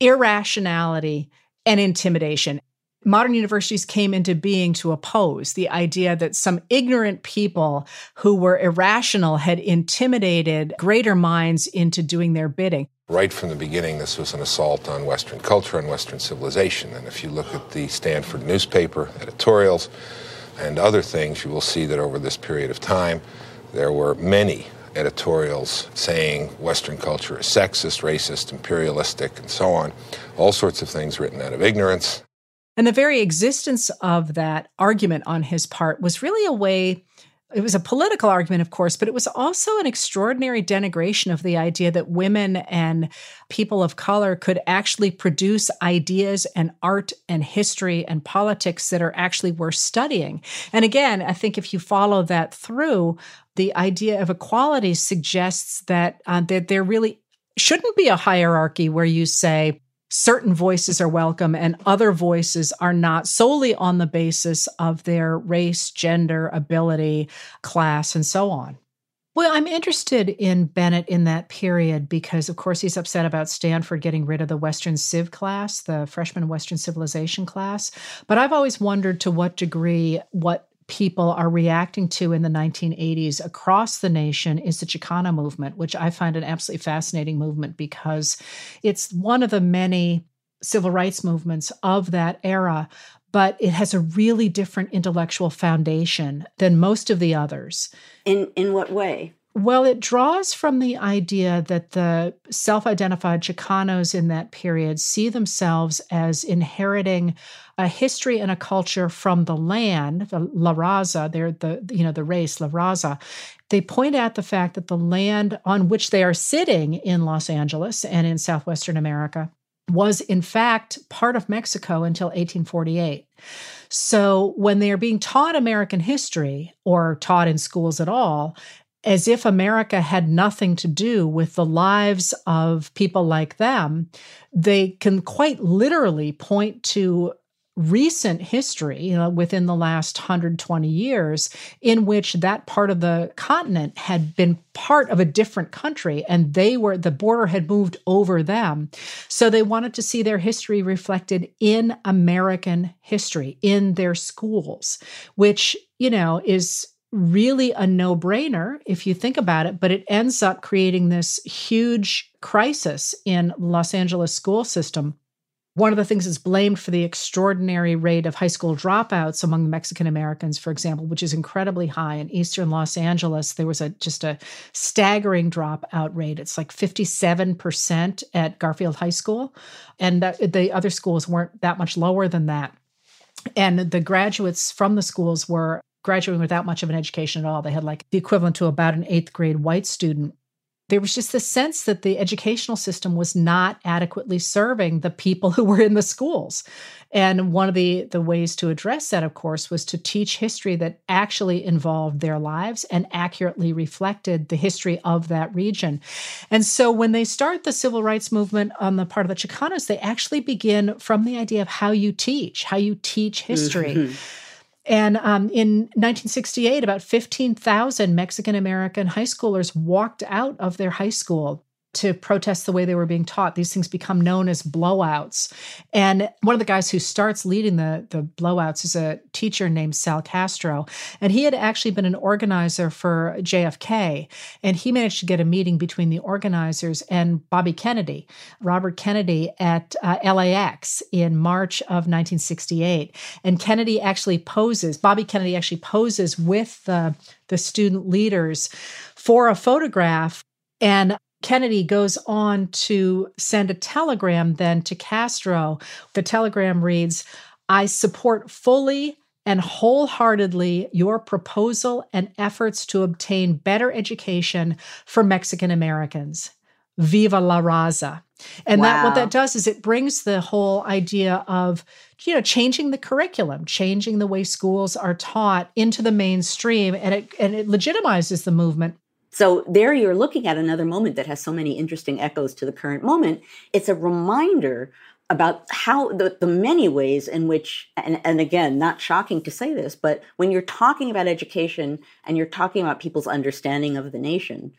irrationality, and intimidation. Modern universities came into being to oppose the idea that some ignorant people who were irrational had intimidated greater minds into doing their bidding. Right from the beginning, this was an assault on Western culture and Western civilization. And if you look at the Stanford newspaper editorials and other things, you will see that over this period of time, there were many editorials saying Western culture is sexist, racist, imperialistic, and so on. All sorts of things written out of ignorance. And the very existence of that argument on his part was really a way it was a political argument, of course, but it was also an extraordinary denigration of the idea that women and people of color could actually produce ideas and art and history and politics that are actually worth studying. And again, I think if you follow that through, the idea of equality suggests that, uh, that there really shouldn't be a hierarchy where you say, certain voices are welcome and other voices are not solely on the basis of their race, gender, ability, class, and so on. Well, I'm interested in Bennett in that period because, of course, he's upset about Stanford getting rid of the Western Civ class, the freshman Western Civilization class. But I've always wondered to what degree what people are reacting to in the 1980s across the nation is the Chicano movement, which I find an absolutely fascinating movement because it's one of the many civil rights movements of that era, but it has a really different intellectual foundation than most of the others. In in what way? Well, it draws from the idea that the self identified Chicanos in that period see themselves as inheriting a history and a culture from the land, the La Raza, they're the, you know, the race, La Raza. They point out the fact that the land on which they are sitting in Los Angeles and in Southwestern America was, in fact, part of Mexico until 1848. So when they are being taught American history or taught in schools at all, as if America had nothing to do with the lives of people like them, they can quite literally point to recent history you know, within the last 120 years in which that part of the continent had been part of a different country and they were the border had moved over them. So they wanted to see their history reflected in american history in their schools which you know is really a no brainer if you think about it, but it ends up creating this huge crisis in Los Angeles school system. One of the things is blamed for the extraordinary rate of high school dropouts among Mexican Americans, for example, which is incredibly high in eastern Los Angeles. There was a just a staggering dropout rate. It's like 57% at Garfield High School, and that, the other schools weren't that much lower than that. And the graduates from the schools were graduating without much of an education at all. They had like the equivalent to about an eighth grade white student. There was just the sense that the educational system was not adequately serving the people who were in the schools. And one of the, the ways to address that, of course, was to teach history that actually involved their lives and accurately reflected the history of that region. And so when they start the civil rights movement on the part of the Chicanos, they actually begin from the idea of how you teach, how you teach history. Mm-hmm. And um, in 1968, about 15,000 Mexican American high schoolers walked out of their high school to protest the way they were being taught. These things become known as blowouts. And one of the guys who starts leading the, the blowouts is a teacher named Sal Castro. And he had actually been an organizer for JFK. And he managed to get a meeting between the organizers and Bobby Kennedy, Robert Kennedy, at uh, LAX in March of 1968. And Kennedy actually poses, Bobby Kennedy actually poses with the, the student leaders for a photograph. And Kennedy goes on to send a telegram then to Castro. The telegram reads I support fully and wholeheartedly your proposal and efforts to obtain better education for Mexican Americans. Viva la Raza. And wow. that what that does is it brings the whole idea of you know changing the curriculum, changing the way schools are taught into the mainstream and it and it legitimizes the movement so there you're looking at another moment that has so many interesting echoes to the current moment. It's a reminder about how the, the many ways in which, and, and again, not shocking to say this, but when you're talking about education and you're talking about people's understanding of the nation,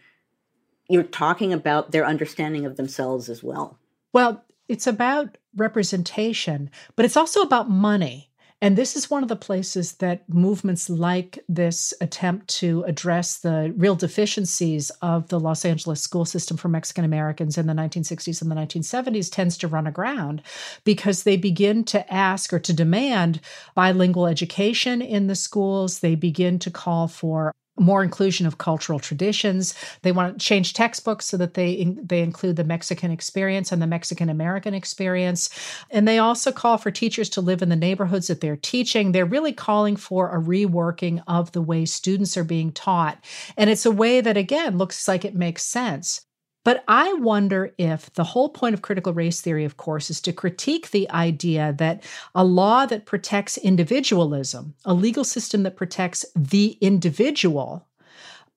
you're talking about their understanding of themselves as well. Well, it's about representation, but it's also about money. And this is one of the places that movements like this attempt to address the real deficiencies of the Los Angeles school system for Mexican Americans in the 1960s and the 1970s tends to run aground because they begin to ask or to demand bilingual education in the schools. They begin to call for more inclusion of cultural traditions. They want to change textbooks so that they in, they include the Mexican experience and the Mexican American experience. And they also call for teachers to live in the neighborhoods that they're teaching. They're really calling for a reworking of the way students are being taught. And it's a way that again looks like it makes sense. But I wonder if the whole point of critical race theory, of course, is to critique the idea that a law that protects individualism, a legal system that protects the individual,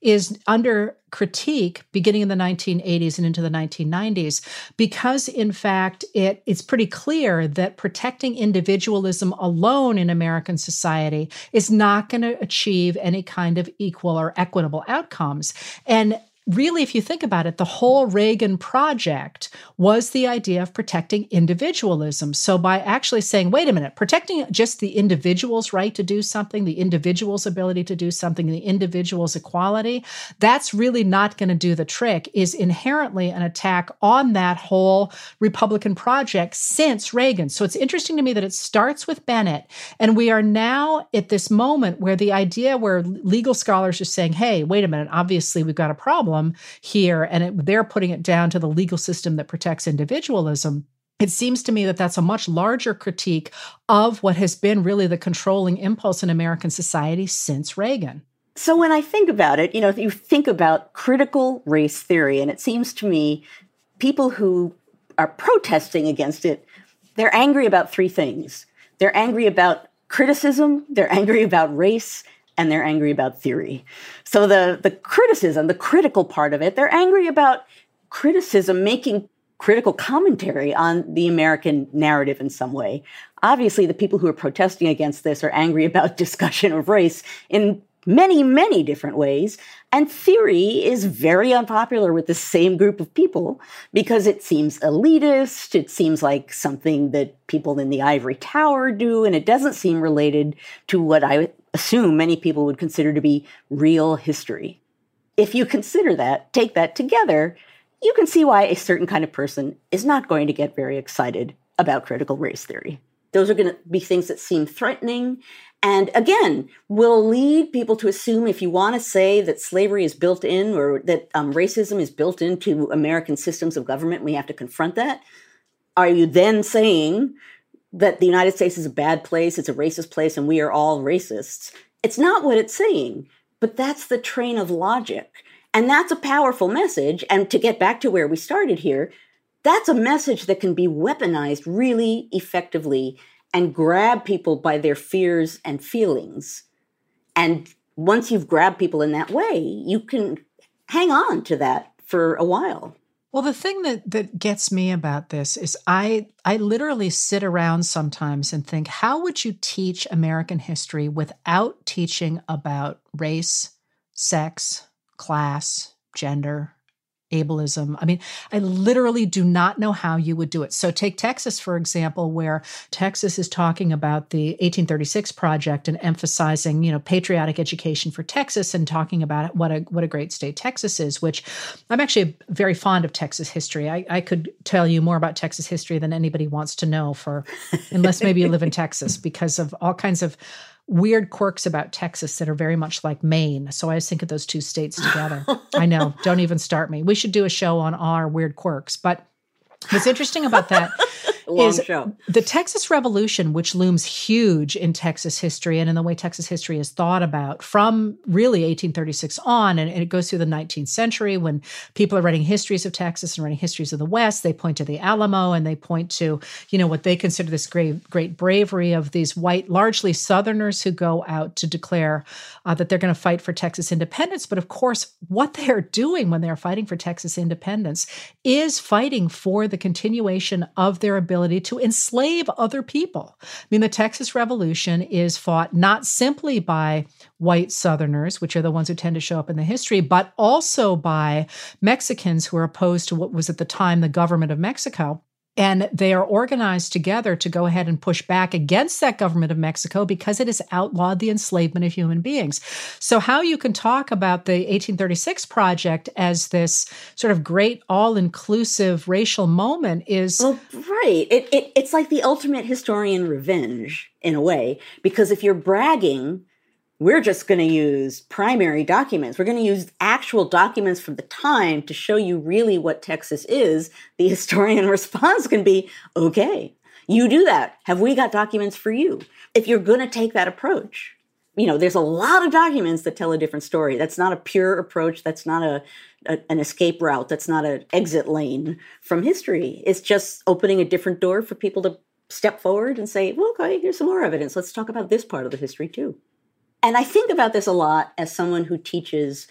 is under critique beginning in the 1980s and into the 1990s because in fact it it's pretty clear that protecting individualism alone in American society is not going to achieve any kind of equal or equitable outcomes. And really, if you think about it, the whole Reagan project was the idea of protecting individualism. So, by actually saying, wait a minute, protecting just the individual's right to do something, the individual's ability to do something, the individual's equality, that's really not going to do the trick, is inherently an attack on that whole Republican project since Reagan. So, it's interesting to me that it starts with Bennett. And we are now at this moment where the idea where legal scholars are saying, hey, wait a minute, obviously we've got a problem problem here, and it, they're putting it down to the legal system that protects individualism. It seems to me that that's a much larger critique of what has been really the controlling impulse in American society since Reagan. So when I think about it, you know, you think about critical race theory, and it seems to me people who are protesting against it, they're angry about three things. They're angry about criticism, they're angry about race, and they're angry about theory. So the the criticism, the critical part of it, they're angry about criticism making critical commentary on the American narrative in some way. Obviously, the people who are protesting against this are angry about discussion of race in many, many different ways. And theory is very unpopular with the same group of people because it seems elitist. It seems like something that people in the ivory tower do, and it doesn't seem related to what I assume many people would consider to be real history. If you consider that, take that together, you can see why a certain kind of person is not going to get very excited about critical race theory. Those are going to be things that seem threatening and again, will lead people to assume if you want to say that slavery is built in or that um, racism is built into American systems of government, we have to confront that. Are you then saying that the United States is a bad place, it's a racist place, and we are all racists. It's not what it's saying, but that's the train of logic. And that's a powerful message. And to get back to where we started here, that's a message that can be weaponized really effectively and grab people by their fears and feelings. And once you've grabbed people in that way, you can hang on to that for a while. Well, the thing that that gets me about this is I I literally sit around sometimes and think how would you teach American history without teaching about race, sex, class, gender, ableism. I mean, I literally do not know how you would do it. So take Texas, for example, where Texas is talking about the 1836 project and emphasizing, you know, patriotic education for Texas and talking about what a what a great state Texas is, which I'm actually very fond of Texas history. I, I could tell you more about Texas history than anybody wants to know for unless maybe you live in Texas because of all kinds of weird quirks about Texas that are very much like Maine. So I always think of those two states together. I know. Don't even start me. We should do a show on our weird quirks. But what's interesting about that is show. the Texas Revolution, which looms huge in Texas history and in the way Texas history is thought about from really 1836 on. And, and, it goes through the 19th century when people are writing histories of Texas and writing histories of the West. They point to the Alamo and they point to, you know, what they consider this great, great bravery of these white, largely Southerners who go out to declare uh, that they're going to fight for Texas independence. But of course, what they are doing when they're fighting for Texas independence is fighting for the continuation of their ability to enslave other people. I mean, the Texas Revolution is fought not simply by white Southerners, which are the ones who tend to show up in the history, but also by Mexicans who are opposed to what was at the time the government of Mexico. And they are organized together to go ahead and push back against that government of Mexico because it has outlawed the enslavement of human beings. So, how you can talk about the 1836 Project as this sort of great all inclusive racial moment is. Well, right. It, it, it's like the ultimate historian revenge in a way, because if you're bragging, we're just going to use primary documents. We're going to use actual documents from the time to show you really what Texas is. The historian response can be, okay, you do that. Have we got documents for you? If you're going to take that approach, you know, there's a lot of documents that tell a different story. That's not a pure approach. That's not a, a an escape route. That's not an exit lane from history. It's just opening a different door for people to step forward and say, well, okay, here's some more evidence. Let's talk about this part of the history too. And I think about this a lot as someone who teaches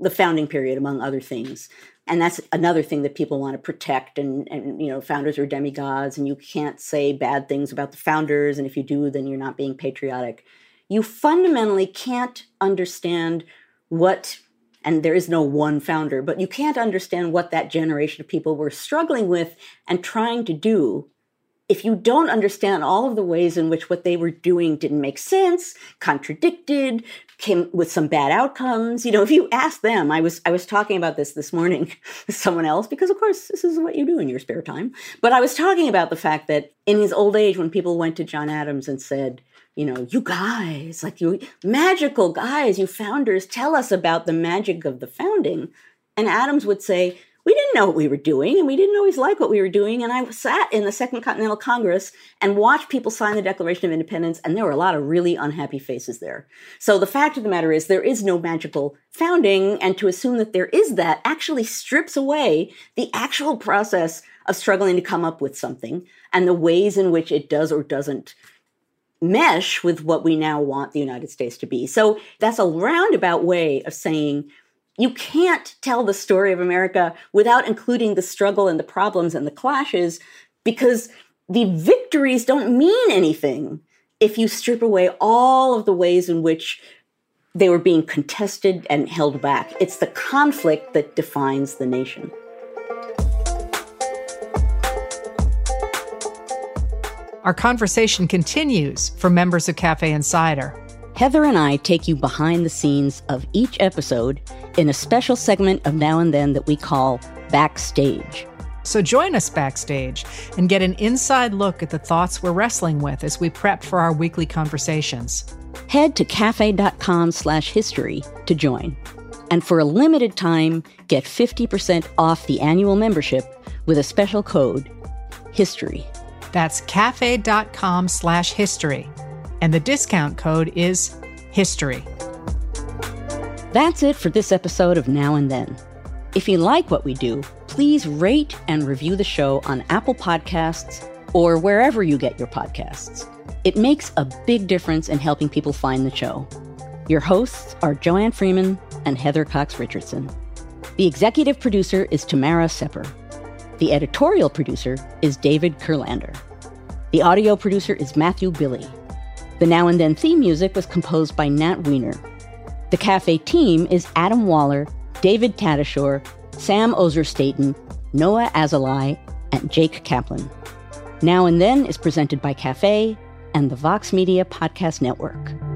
the founding period, among other things. And that's another thing that people want to protect. And, and, you know, founders are demigods, and you can't say bad things about the founders. And if you do, then you're not being patriotic. You fundamentally can't understand what, and there is no one founder, but you can't understand what that generation of people were struggling with and trying to do if you don't understand all of the ways in which what they were doing didn't make sense, contradicted, came with some bad outcomes, you know, if you ask them, I was I was talking about this this morning with someone else because of course this is what you do in your spare time. But I was talking about the fact that in his old age when people went to John Adams and said, you know, you guys, like you magical guys, you founders, tell us about the magic of the founding. And Adams would say, we didn't know what we were doing and we didn't always like what we were doing. And I sat in the Second Continental Congress and watched people sign the Declaration of Independence, and there were a lot of really unhappy faces there. So the fact of the matter is, there is no magical founding, and to assume that there is that actually strips away the actual process of struggling to come up with something and the ways in which it does or doesn't mesh with what we now want the United States to be. So that's a roundabout way of saying you can't tell the story of America without including the struggle and the problems and the clashes because the victories don't mean anything if you strip away all of the ways in which they were being contested and held back. It's the conflict that defines the nation. Our conversation continues for members of Cafe Insider. Heather and I take you behind the scenes of each episode in a special segment of Now and Then that we call Backstage. So join us backstage and get an inside look at the thoughts we're wrestling with as we prep for our weekly conversations. Head to cafe.com slash history to join. And for a limited time, get 50% off the annual membership with a special code, HISTORY. That's cafe.com slash history. And the discount code is HISTORY. That's it for this episode of Now and Then. If you like what we do, please rate and review the show on Apple Podcasts or wherever you get your podcasts. It makes a big difference in helping people find the show. Your hosts are Joanne Freeman and Heather Cox Richardson. The executive producer is Tamara Sepper. The editorial producer is David Kurlander. The audio producer is Matthew Billy. The Now and Then theme music was composed by Nat Weiner the cafe team is Adam Waller, David Tatasciore, Sam Ozer Staton, Noah Azulai, and Jake Kaplan. Now and Then is presented by Cafe and the Vox Media Podcast Network.